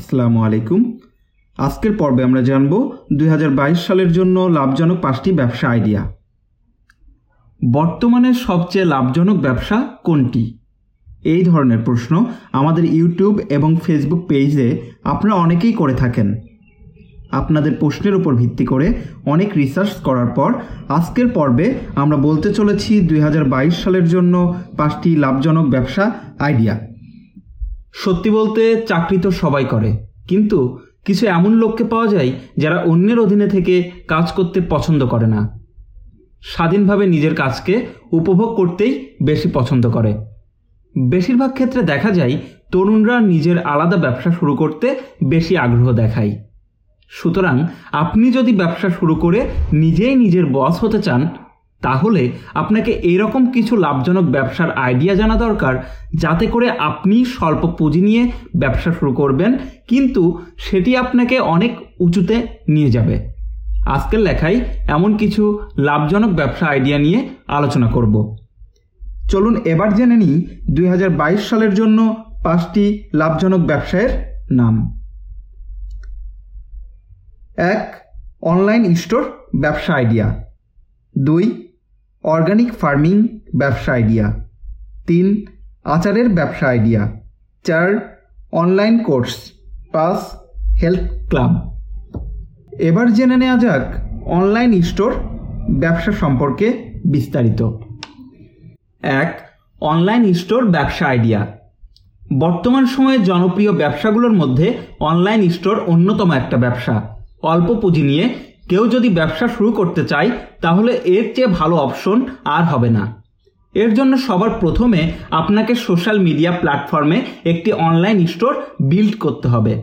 আসসালামু আলাইকুম। আজকের পর্বে আমরা জানব দুই হাজার বাইশ সালের জন্য লাভজনক পাঁচটি ব্যবসা আইডিয়া। বর্তমানে সবচেয়ে লাভজনক ব্যবসা কোনটি? এই ধরনের প্রশ্ন আমাদের ইউটিউব এবং ফেসবুক পেজে আপনারা অনেকেই করে থাকেন। আপনাদের প্রশ্নের উপর ভিত্তি করে অনেক রিসার্চ করার পর আজকের পর্বে আমরা বলতে চলেছি দুই হাজার বাইশ সালের জন্য পাঁচটি লাভজনক ব্যবসা আইডিয়া। সত্যি বলতে চাকরি তো সবাই করে, কিন্তু কিছু এমন লোককে পাওয়া যায় যারা অন্যের অধীনে থেকে কাজ করতে পছন্দ করে না। স্বাধীনভাবে নিজের কাজকে উপভোগ করতেই বেশি পছন্দ করে। বেশিরভাগ ক্ষেত্রে দেখা যায় তরুণরা নিজের আলাদা ব্যবসা শুরু করতে বেশি আগ্রহ দেখায়। সুতরাং আপনি যদি ব্যবসা শুরু করে নিজেই নিজের বস হতে চান তাহলে আপনাকে এরকম কিছু লাভজনক ব্যবসার আইডিয়া জানা দরকার, যাতে করে আপনি স্বল্প পুঁজি নিয়ে ব্যবসা শুরু করবেন, কিন্তু সেটি আপনাকে অনেক উঁচুতে নিয়ে যাবে। আজকের লেখায় এমন কিছু লাভজনক ব্যবসা আইডিয়া নিয়ে আলোচনা করব। চলুন এবার জেনে নিই দুই হাজার বাইশ সালের জন্য পাঁচটি লাভজনক ব্যবসায়ের নাম। এক অনলাইন স্টোর ব্যবসা আইডিয়া দুই অর্গানিক ফার্মিং ব্যবসা আইডিয়া। তিন, আচারের ব্যবসা আইডিয়া। চার, অনলাইন কোর্স। পাঁচ, হেলথ ক্লাব। এবার জেনে নেওয়া যাক অনলাইন স্টোর ব্যবসা সম্পর্কে বিস্তারিত। এক, অনলাইন স্টোর ব্যবসা আইডিয়া। বর্তমান সময়ে জনপ্রিয় ব্যবসাগুলোর মধ্যে অনলাইন স্টোর অন্যতম একটা ব্যবসা। অল্প পুঁজি নিয়ে কেউ যদি ব্যবসা শুরু করতে চায়, তাহলে এর চেয়ে ভালো অপশন আর হবে না। এর জন্য সবার প্রথমে আপনাকে সোশ্যাল মিডিয়া প্ল্যাটফর্মে একটি অনলাইন স্টোর বিল্ড করতে হবে,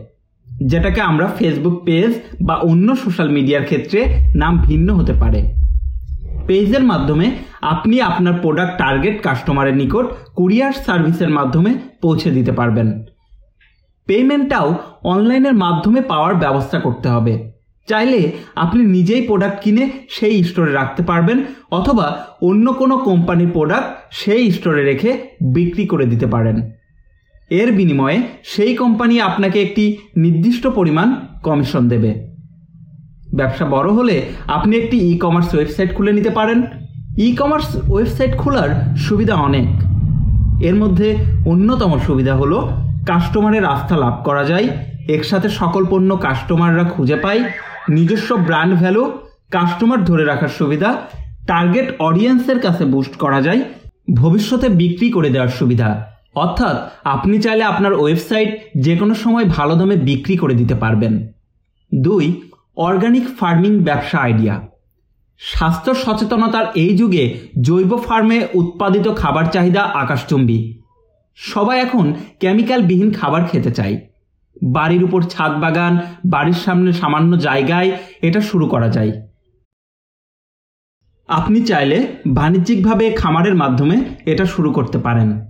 যেটাকে আমরা ফেসবুক পেজ বা অন্য সোশ্যাল মিডিয়ার ক্ষেত্রে নাম ভিন্ন হতে পারে। পেজের মাধ্যমে আপনি আপনার প্রোডাক্ট টার্গেট কাস্টমারের নিকট কুরিয়ার সার্ভিসের মাধ্যমে পৌঁছে দিতে পারবেন। পেমেন্টটাও অনলাইনের মাধ্যমে পাওয়ার ব্যবস্থা করতে হবে। চাইলে আপনি নিজেই প্রোডাক্ট কিনে সেই স্টোরে রাখতে পারবেন, অথবা অন্য কোনো কোম্পানির প্রোডাক্ট সেই স্টোরে রেখে বিক্রি করে দিতে পারেন। এর বিনিময়ে সেই কোম্পানি আপনাকে একটি নির্দিষ্ট পরিমাণ কমিশন দেবে। ব্যবসা বড় হলে আপনি একটি ই কমার্স ওয়েবসাইট খুলে নিতে পারেন। ই কমার্স ওয়েবসাইট খোলার সুবিধা অনেক। এর মধ্যে অন্যতম সুবিধা হলো কাস্টমারের আস্থা লাভ করা যায়। একসাথে সকল পণ্য কাস্টমাররা খুঁজে পায়। নিজস্ব ব্র্যান্ড ভ্যালু কাস্টমার ধরে রাখার সুবিধা টার্গেট অডিয়েন্সের কাছে বুস্ট করা যায়, ভবিষ্যতে বিক্রি করে দেওয়ার সুবিধা। অর্থাৎ, আপনি চাইলে আপনার ওয়েবসাইট যে কোনো সময় ভালো দামে বিক্রি করে দিতে পারবেন। দুই অর্গানিক ফার্মিং ব্যবসা আইডিয়া স্বাস্থ্য সচেতনতার এই যুগে জৈব ফার্মে উৎপাদিত খাবার চাহিদা আকাশচুম্বী। সবাই এখন কেমিক্যালবিহীন খাবার খেতে চায়। বাড়ির উপর ছাদ বাগান, বাড়ির সামনে সামান্য জায়গায়, এটা শুরু করা যায়। আপনি চাইলে বাণিজ্যিকভাবে খামারের মাধ্যমে এটা শুরু করতে পারেন।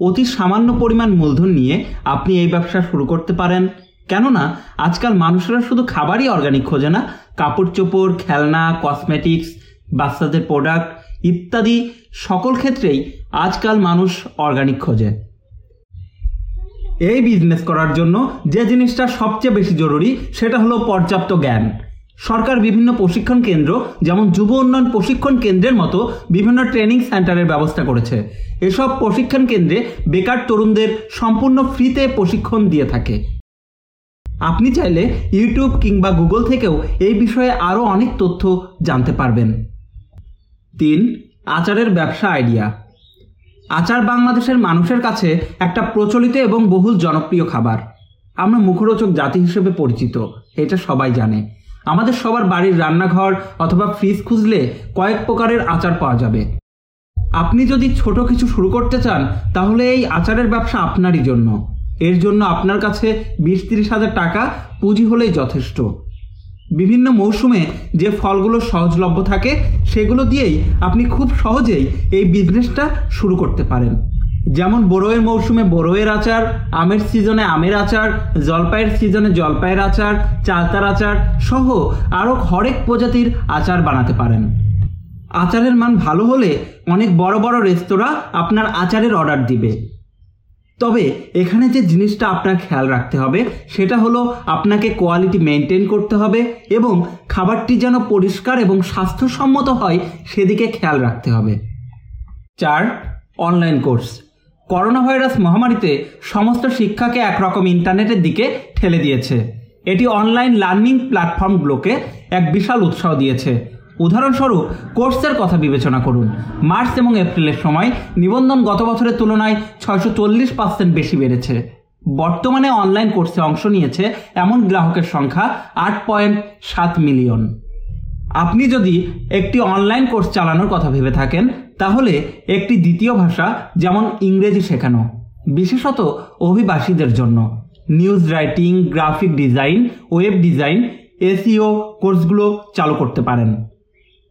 অতি সামান্য পরিমাণ মূলধন নিয়ে আপনি এই ব্যবসা শুরু করতে পারেন। কেননা, আজকাল মানুষেরা শুধু খাবারই অর্গানিক খোঁজে না কাপড় চোপড় খেলনা কসমেটিক্স বাচ্চাদের প্রোডাক্ট ইত্যাদি সকল ক্ষেত্রেই আজকাল মানুষ অর্গানিক খোঁজে। এই বিজনেস করার জন্য যে জিনিসটা সবচেয়ে বেশি জরুরি, সেটা হলো পর্যাপ্ত জ্ঞান। সরকার বিভিন্ন প্রশিক্ষণ কেন্দ্র, যেমন যুব উন্নয়ন প্রশিক্ষণ কেন্দ্রের মতো বিভিন্ন ট্রেনিং সেন্টারের ব্যবস্থা করেছে। এসব প্রশিক্ষণ কেন্দ্রে বেকার তরুণদের সম্পূর্ণ ফ্রিতে প্রশিক্ষণ দিয়ে থাকে। আপনি চাইলে ইউটিউব কিংবা গুগল থেকেও এই বিষয়ে আরও অনেক তথ্য জানতে পারবেন। তিন, আচারের ব্যবসা আইডিয়া আচার বাংলাদেশের মানুষের কাছে একটা প্রচলিত এবং বহুল জনপ্রিয় খাবার। আমরা মুখরোচক জাতি হিসেবে পরিচিত, এটা সবাই জানে। আমাদের সবার বাড়ির রান্নাঘর অথবা ফ্রিজ খুঁজলে কয়েক প্রকারের আচার পাওয়া যাবে। আপনি যদি ছোট কিছু শুরু করতে চান, তাহলে এই আচারের ব্যবসা আপনারই জন্য। এর জন্য আপনার কাছে বিশ তিরিশ হাজার টাকা পুঁজি হলেই যথেষ্ট। বিভিন্ন মৌসুমে যে ফলগুলো সহজলভ্য থাকে, সেগুলো দিয়েই আপনি খুব সহজেই এই বিজনেসটা শুরু করতে পারেন। যেমন বড়োয়ের মৌসুমে বড়োয়ের আচার, আমের সিজনে আমের আচার, জলপাইয়ের সিজনে জলপাইয়ের আচার, চালতার আচার সহ আরও হরেক প্রজাতির আচার বানাতে পারেন। আচারের মান ভালো হলে অনেক বড় বড় রেস্তোরাঁ আপনার আচারের অর্ডার দিবে। তবে এখানে যে জিনিসটা আপনার খেয়াল রাখতে হবে, সেটা হলো আপনাকে কোয়ালিটি মেনটেন করতে হবে এবং খাবারটি যেন পরিষ্কার এবং স্বাস্থ্যসম্মত হয়, সেদিকে খেয়াল রাখতে হবে। চার অনলাইন কোর্স করোনা ভাইরাস মহামারীতে সমস্ত শিক্ষাকে একরকম ইন্টারনেটের দিকে ঠেলে দিয়েছে। এটি অনলাইন লার্নিং প্ল্যাটফর্মগুলোকে এক বিশাল উৎসাহ দিয়েছে। উদাহরণস্বরূপ, কোর্সের কথা বিবেচনা করুন। মার্চ এবং এপ্রিলের সময় নিবন্ধন গত বছরের তুলনায় ছয়শো চল্লিশ পার্সেন্ট বেশি বেড়েছে। বর্তমানে অনলাইন কোর্সে অংশ নিয়েছে এমন গ্রাহকের সংখ্যা আট পয়েন্ট সাত মিলিয়ন। আপনি যদি একটি অনলাইন কোর্স চালানোর কথা ভেবে থাকেন, তাহলে একটি দ্বিতীয় ভাষা যেমন ইংরেজি শেখানো, বিশেষত অভিবাসীদের জন্য। News writing, graphic design, web design SEO কোর্সগুলো চালু করতে পারেন।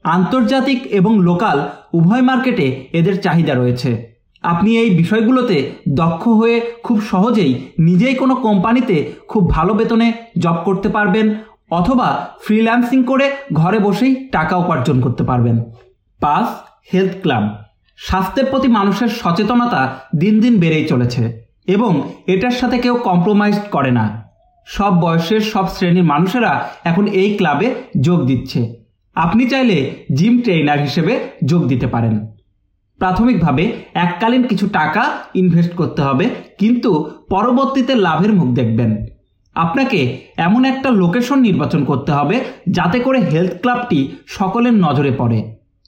আন্তর্জাতিক এবং লোকাল উভয় মার্কেটে এদের চাহিদা রয়েছে। আপনি এই বিষয়গুলোতে দক্ষ হয়ে খুব সহজেই নিজেই কোনো কোম্পানিতে খুব ভালো বেতনে জব করতে পারবেন অথবা ফ্রিল্যান্সিং করে ঘরে বসেই টাকা উপার্জন করতে পারবেন। পাঁচ, হেলথ ক্লাব স্বাস্থ্যের প্রতি মানুষের সচেতনতা দিন দিন বেড়েই চলেছে এবং এটার সাথে কেউ কম্প্রোমাইজ করে না। সব বয়সের সব শ্রেণির মানুষেরা এখন এই ক্লাবে যোগ দিচ্ছে। আপনি চাইলে জিম ট্রেইনার হিসেবে যোগ দিতে পারেন। প্রাথমিকভাবে এককালীন কিছু টাকা ইনভেস্ট করতে হবে, কিন্তু পরবর্তীতে লাভের মুখ দেখবেন। আপনাকে এমন একটা লোকেশন নির্বাচন করতে হবে, যাতে করে হেলথ ক্লাবটি সকলের নজরে পড়ে।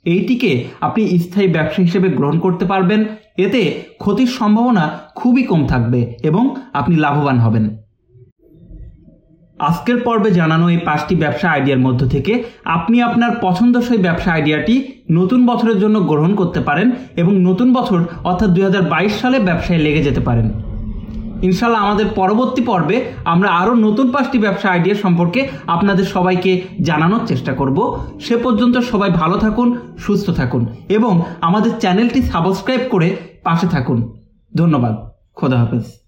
এইটিকে আপনি স্থায়ী ব্যবসা হিসেবে গ্রহণ করতে পারবেন, এতে ক্ষতির সম্ভাবনা খুবই কম থাকবে এবং আপনি লাভবান হবেন। আজকের পর্বে জানানো এই পাঁচটি ব্যবসা আইডিয়ার মধ্য থেকে আপনি আপনার পছন্দসই ব্যবসা আইডিয়াটি নতুন বছরের জন্য গ্রহণ করতে পারেন এবং নতুন বছর অর্থাৎ দু হাজার বাইশ সালে ব্যবসায় লেগে যেতে পারেন। ইনশাল্লাহ আমাদের পরবর্তী পর্বে আমরা আরও নতুন পাঁচটি ব্যবসা আইডিয়া সম্পর্কে আপনাদের সবাইকে জানানোর চেষ্টা করব। সে পর্যন্ত সবাই ভালো থাকুন, সুস্থ থাকুন এবং আমাদের চ্যানেলটি সাবস্ক্রাইব করে পাশে থাকুন। ধন্যবাদ। খোদা হাফেজ।